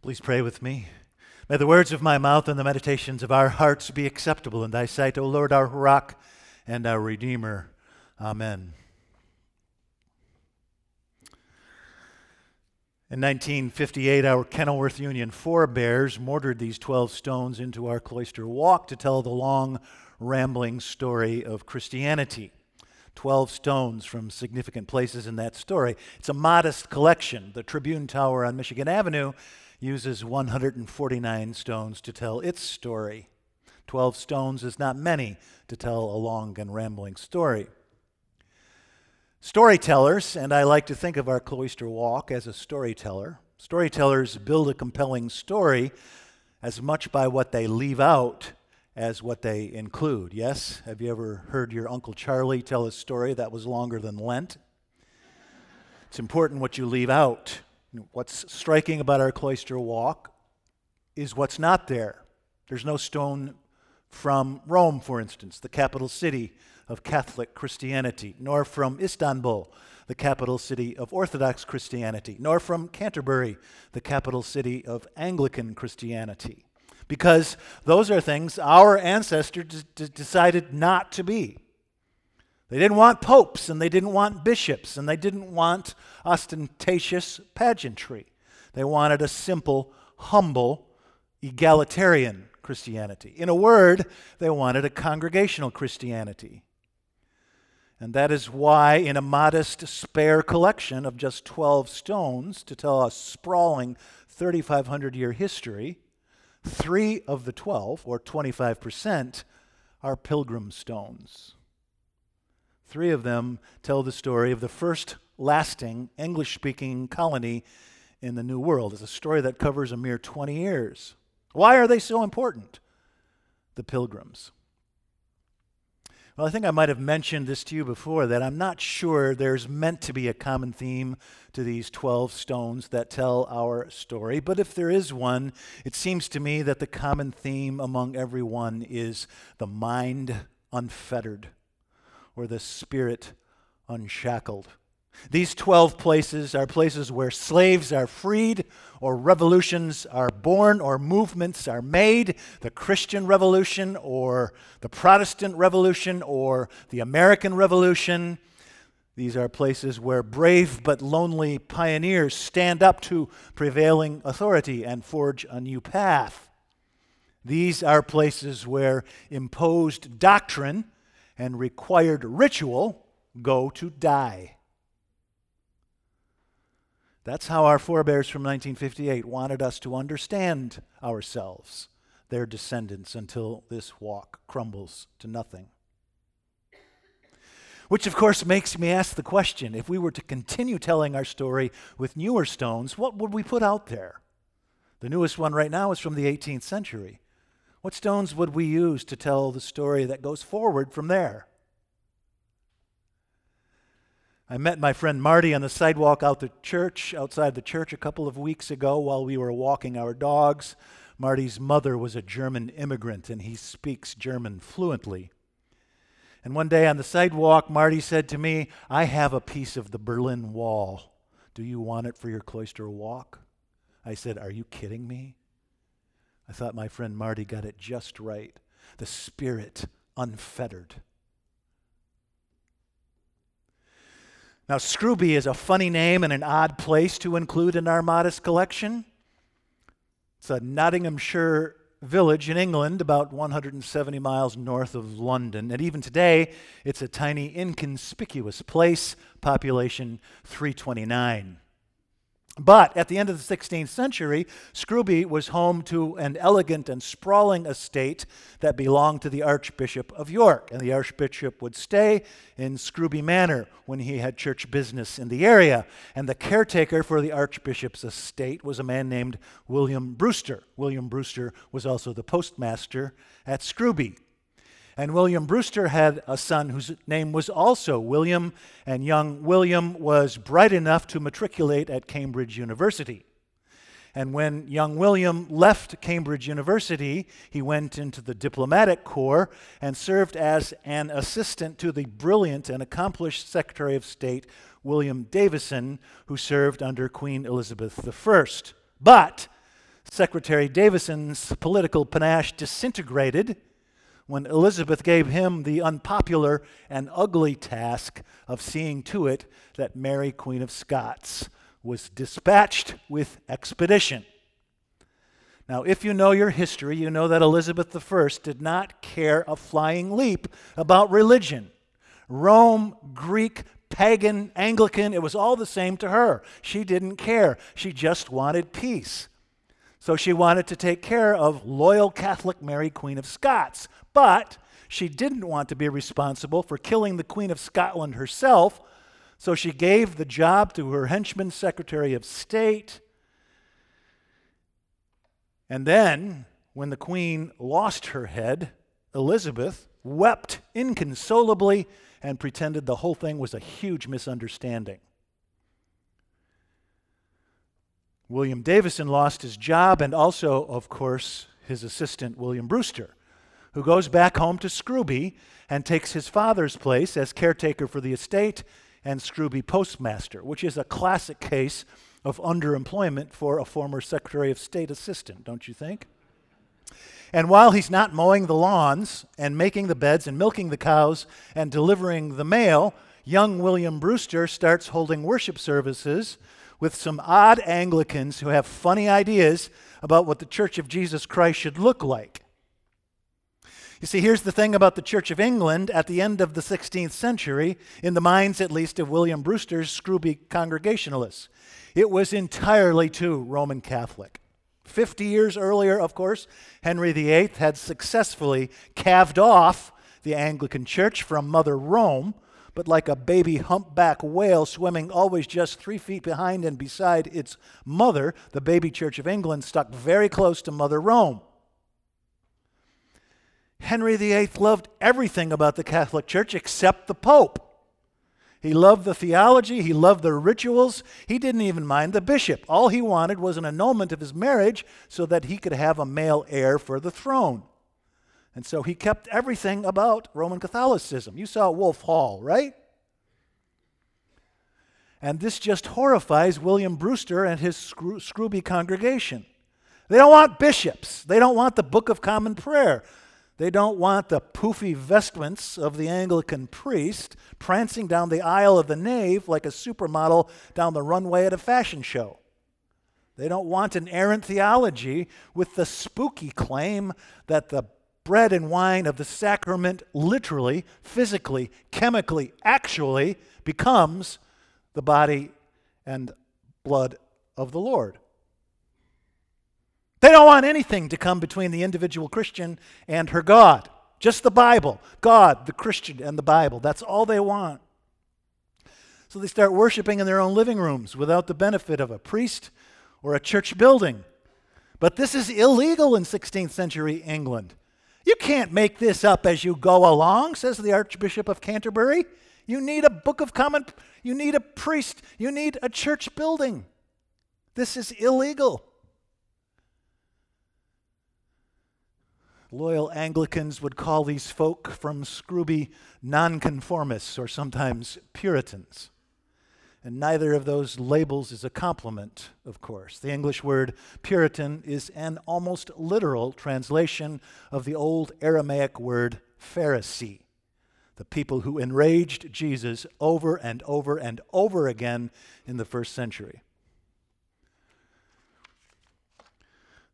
Please pray with me. May the words of my mouth and the meditations of our hearts be acceptable in thy sight, O Lord, our rock and our redeemer. Amen. In 1958, our Kenilworth Union forebears mortared these 12 stones into our cloister walk to tell the long, rambling story of Christianity. 12 stones from significant places in that story. It's a modest collection. The Tribune Tower on Michigan Avenue uses 149 stones to tell its story. 12 stones is not many to tell a long and rambling story. Storytellers, and I like to think of our cloister walk as a storyteller, storytellers build a compelling story as much by what they leave out as what they include. Yes? Have you ever heard your Uncle Charlie tell a story that was longer than Lent? It's important what you leave out. What's striking about our cloister walk is what's not there. There's no stone from Rome, for instance, the capital city of Catholic Christianity, nor from Istanbul, the capital city of Orthodox Christianity, nor from Canterbury, the capital city of Anglican Christianity because those are things our ancestors d- decided not to be. They didn't want popes, and they didn't want bishops, and they didn't want ostentatious pageantry. They wanted a simple, humble, egalitarian Christianity. In a word, they wanted a congregational Christianity. And that is why, in a modest, spare collection of just 12 stones to tell a sprawling 3,500 year history, Three of the 12, or 25%, are pilgrim stones. Three of them tell the story of the first lasting English speaking colony in the New World. It's a story that covers a mere 20 years. Why are they so important? The pilgrims. Well, I think I might have mentioned this to you before that I'm not sure there's meant to be a common theme to these 12 stones that tell our story, but if there is one, it seems to me that the common theme among every one is the mind unfettered or the spirit unshackled. These 12 places are places where slaves are freed, or revolutions are born, or movements are made. The Christian Revolution, or the Protestant Revolution, or the American Revolution. These are places where brave but lonely pioneers stand up to prevailing authority and forge a new path. These are places where imposed doctrine and required ritual go to die. That's how our forebears from 1958 wanted us to understand ourselves, their descendants, until this walk crumbles to nothing. Which, of course, makes me ask the question if we were to continue telling our story with newer stones, what would we put out there? The newest one right now is from the 18th century. What stones would we use to tell the story that goes forward from there? I met my friend Marty on the sidewalk out the church, outside the church a couple of weeks ago while we were walking our dogs. Marty's mother was a German immigrant and he speaks German fluently. And one day on the sidewalk, Marty said to me, I have a piece of the Berlin Wall. Do you want it for your cloister walk? I said, Are you kidding me? I thought my friend Marty got it just right. The spirit unfettered. Now, Scrooby is a funny name and an odd place to include in our modest collection. It's a Nottinghamshire village in England, about 170 miles north of London. And even today, it's a tiny, inconspicuous place, population 329. But at the end of the 16th century, Scrooby was home to an elegant and sprawling estate that belonged to the Archbishop of York. And the Archbishop would stay in Scrooby Manor when he had church business in the area. And the caretaker for the Archbishop's estate was a man named William Brewster. William Brewster was also the postmaster at Scrooby. And William Brewster had a son whose name was also William, and young William was bright enough to matriculate at Cambridge University. And when young William left Cambridge University, he went into the diplomatic corps and served as an assistant to the brilliant and accomplished Secretary of State, William Davison, who served under Queen Elizabeth I. But Secretary Davison's political panache disintegrated when Elizabeth gave him the unpopular and ugly task of seeing to it that Mary, Queen of Scots, was dispatched with expedition. Now, if you know your history, you know that Elizabeth I did not care a flying leap about religion. Rome, Greek, pagan, Anglican, it was all the same to her. She didn't care. She just wanted peace. So she wanted to take care of loyal Catholic Mary, Queen of Scots. But she didn't want to be responsible for killing the Queen of Scotland herself. So she gave the job to her henchman, Secretary of State. And then, when the Queen lost her head, Elizabeth wept inconsolably and pretended the whole thing was a huge misunderstanding. William Davison lost his job and also, of course, his assistant, William Brewster, who goes back home to Scrooby and takes his father's place as caretaker for the estate and Scrooby postmaster, which is a classic case of underemployment for a former Secretary of State assistant, don't you think? And while he's not mowing the lawns and making the beds and milking the cows and delivering the mail, young William Brewster starts holding worship services with some odd Anglicans who have funny ideas about what the Church of Jesus Christ should look like. You see, here's the thing about the Church of England at the end of the 16th century, in the minds at least of William Brewster's Scrooby Congregationalists. It was entirely too Roman Catholic. 50 years earlier, of course, Henry VIII had successfully calved off the Anglican Church from Mother Rome but like a baby humpback whale swimming always just three feet behind and beside its mother, the baby Church of England stuck very close to Mother Rome. Henry VIII loved everything about the Catholic Church except the Pope. He loved the theology, he loved the rituals, he didn't even mind the bishop. All he wanted was an annulment of his marriage so that he could have a male heir for the throne. And so he kept everything about Roman Catholicism. You saw Wolf Hall, right? And this just horrifies William Brewster and his Scroo- Scrooby congregation. They don't want bishops. They don't want the Book of Common Prayer. They don't want the poofy vestments of the Anglican priest prancing down the aisle of the nave like a supermodel down the runway at a fashion show. They don't want an errant theology with the spooky claim that the bread and wine of the sacrament literally, physically, chemically, actually becomes the body and blood of the Lord. They don't want anything to come between the individual Christian and her God. Just the Bible. God, the Christian, and the Bible. That's all they want. So they start worshiping in their own living rooms without the benefit of a priest or a church building. But this is illegal in 16th century England. You can't make this up as you go along, says the Archbishop of Canterbury. You need a book of common, you need a priest, you need a church building. This is illegal. Loyal Anglicans would call these folk from Scrooby nonconformists or sometimes Puritans. And neither of those labels is a compliment, of course. The English word Puritan is an almost literal translation of the old Aramaic word Pharisee, the people who enraged Jesus over and over and over again in the first century.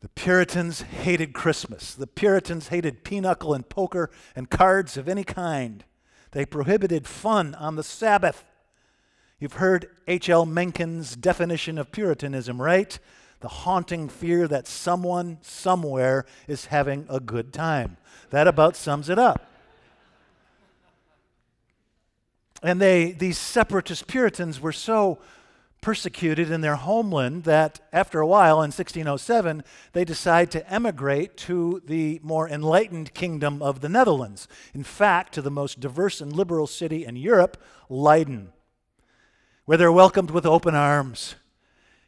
The Puritans hated Christmas. The Puritans hated pinochle and poker and cards of any kind. They prohibited fun on the Sabbath. You've heard H.L. Mencken's definition of Puritanism, right? The haunting fear that someone somewhere is having a good time. That about sums it up. And they, these separatist Puritans were so persecuted in their homeland that after a while, in 1607, they decide to emigrate to the more enlightened kingdom of the Netherlands. In fact, to the most diverse and liberal city in Europe, Leiden where they're welcomed with open arms.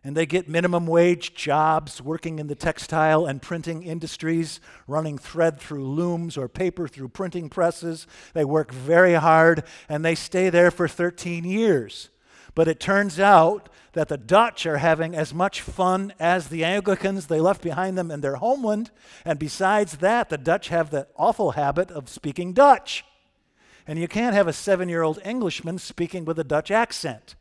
And they get minimum wage jobs working in the textile and printing industries, running thread through looms or paper through printing presses. They work very hard and they stay there for 13 years. But it turns out that the Dutch are having as much fun as the Anglicans they left behind them in their homeland. And besides that, the Dutch have the awful habit of speaking Dutch. And you can't have a seven year old Englishman speaking with a Dutch accent.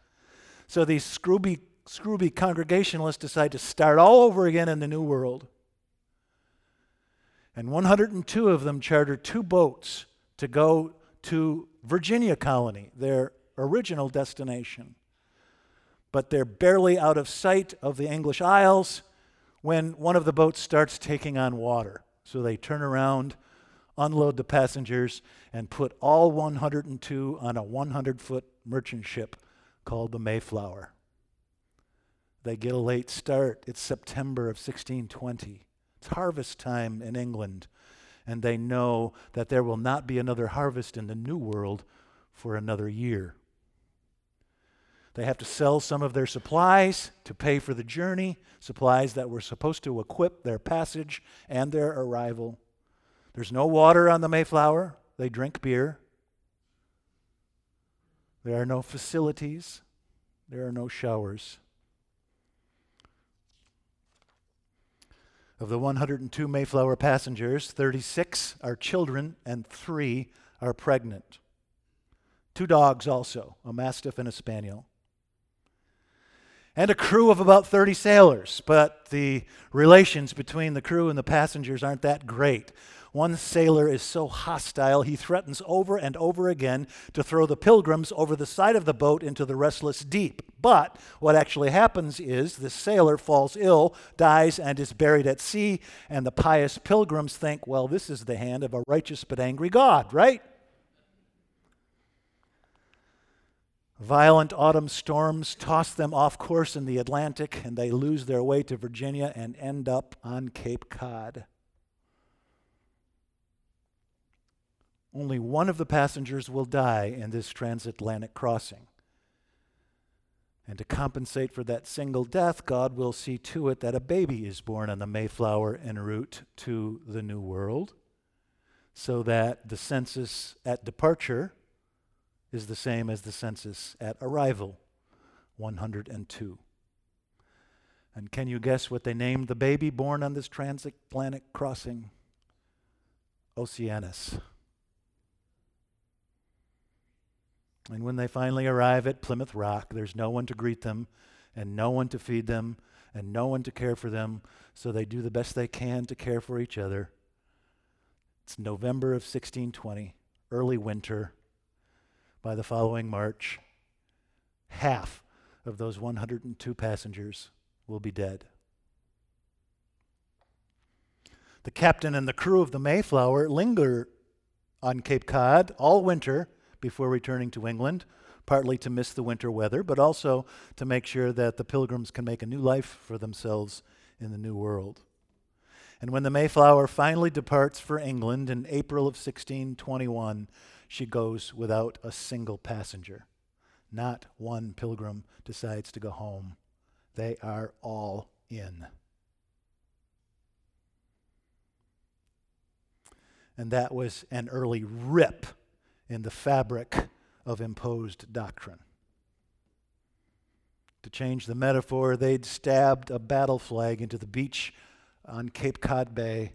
So these scrooby, scrooby Congregationalists decide to start all over again in the New World. And 102 of them charter two boats to go to Virginia Colony, their original destination but they're barely out of sight of the English Isles when one of the boats starts taking on water. So they turn around, unload the passengers, and put all 102 on a 100 foot merchant ship called the Mayflower. They get a late start. It's September of 1620. It's harvest time in England, and they know that there will not be another harvest in the New World for another year. They have to sell some of their supplies to pay for the journey, supplies that were supposed to equip their passage and their arrival. There's no water on the Mayflower. They drink beer. There are no facilities. There are no showers. Of the 102 Mayflower passengers, 36 are children and three are pregnant. Two dogs also, a mastiff and a spaniel and a crew of about 30 sailors, but the relations between the crew and the passengers aren't that great. One sailor is so hostile, he threatens over and over again to throw the pilgrims over the side of the boat into the restless deep. But what actually happens is the sailor falls ill, dies, and is buried at sea, and the pious pilgrims think, well, this is the hand of a righteous but angry God, right? Violent autumn storms toss them off course in the Atlantic, and they lose their way to Virginia and end up on Cape Cod. Only one of the passengers will die in this transatlantic crossing. And to compensate for that single death, God will see to it that a baby is born on the Mayflower en route to the New World, so that the census at departure is the same as the census at arrival 102. And can you guess what they named the baby born on this transatlantic crossing? Oceanus. And when they finally arrive at Plymouth Rock, there's no one to greet them, and no one to feed them, and no one to care for them, so they do the best they can to care for each other. It's November of 1620, early winter by the following March, half of those 102 passengers will be dead. The captain and the crew of the Mayflower linger on Cape Cod all winter before returning to England, partly to miss the winter weather, but also to make sure that the pilgrims can make a new life for themselves in the New World. And when the Mayflower finally departs for England in April of 1621, she goes without a single passenger. Not one pilgrim decides to go home. They are all in. And that was an early rip in the fabric of imposed doctrine. To change the metaphor, they'd stabbed a battle flag into the beach on Cape Cod Bay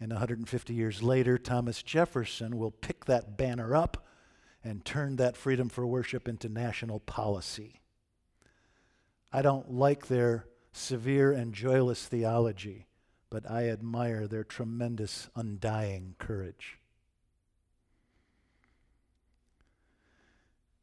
and 150 years later, Thomas Jefferson will pick that banner up and turn that freedom for worship into national policy. I don't like their severe and joyless theology, but I admire their tremendous, undying courage.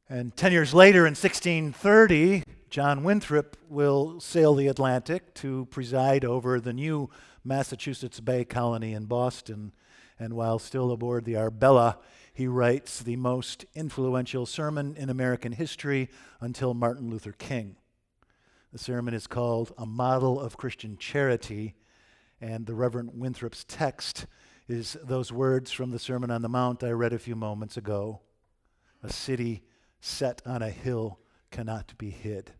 And 10 years later, in 1630, John Winthrop will sail the Atlantic to preside over the new Massachusetts Bay Colony in Boston. And while still aboard the Arbella, he writes the most influential sermon in American history until Martin Luther King. The sermon is called A Model of Christian Charity, and the Reverend Winthrop's text is those words from the Sermon on the Mount I read a few moments ago. A city set on a hill cannot be hid.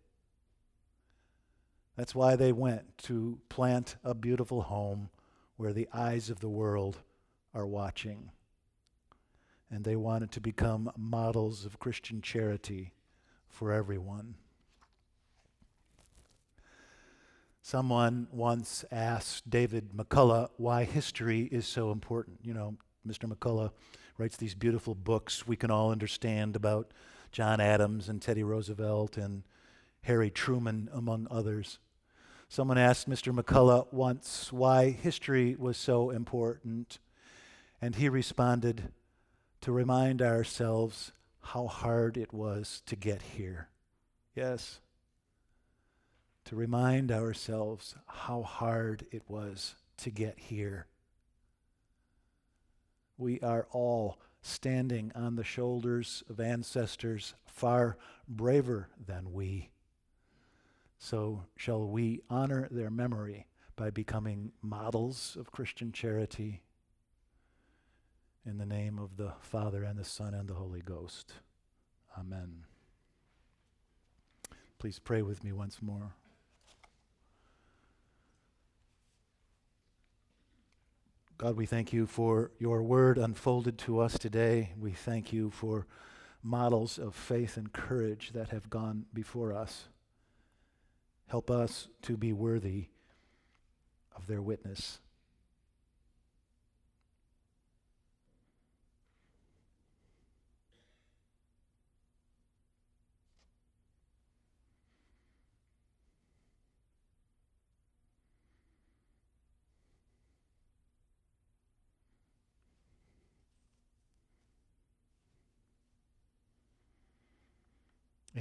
That's why they went to plant a beautiful home where the eyes of the world are watching. And they wanted to become models of Christian charity for everyone. Someone once asked David McCullough why history is so important. You know, Mr. McCullough writes these beautiful books we can all understand about John Adams and Teddy Roosevelt and Harry Truman, among others. Someone asked Mr. McCullough once why history was so important, and he responded, To remind ourselves how hard it was to get here. Yes, to remind ourselves how hard it was to get here. We are all standing on the shoulders of ancestors far braver than we. So, shall we honor their memory by becoming models of Christian charity? In the name of the Father, and the Son, and the Holy Ghost. Amen. Please pray with me once more. God, we thank you for your word unfolded to us today. We thank you for models of faith and courage that have gone before us. Help us to be worthy of their witness.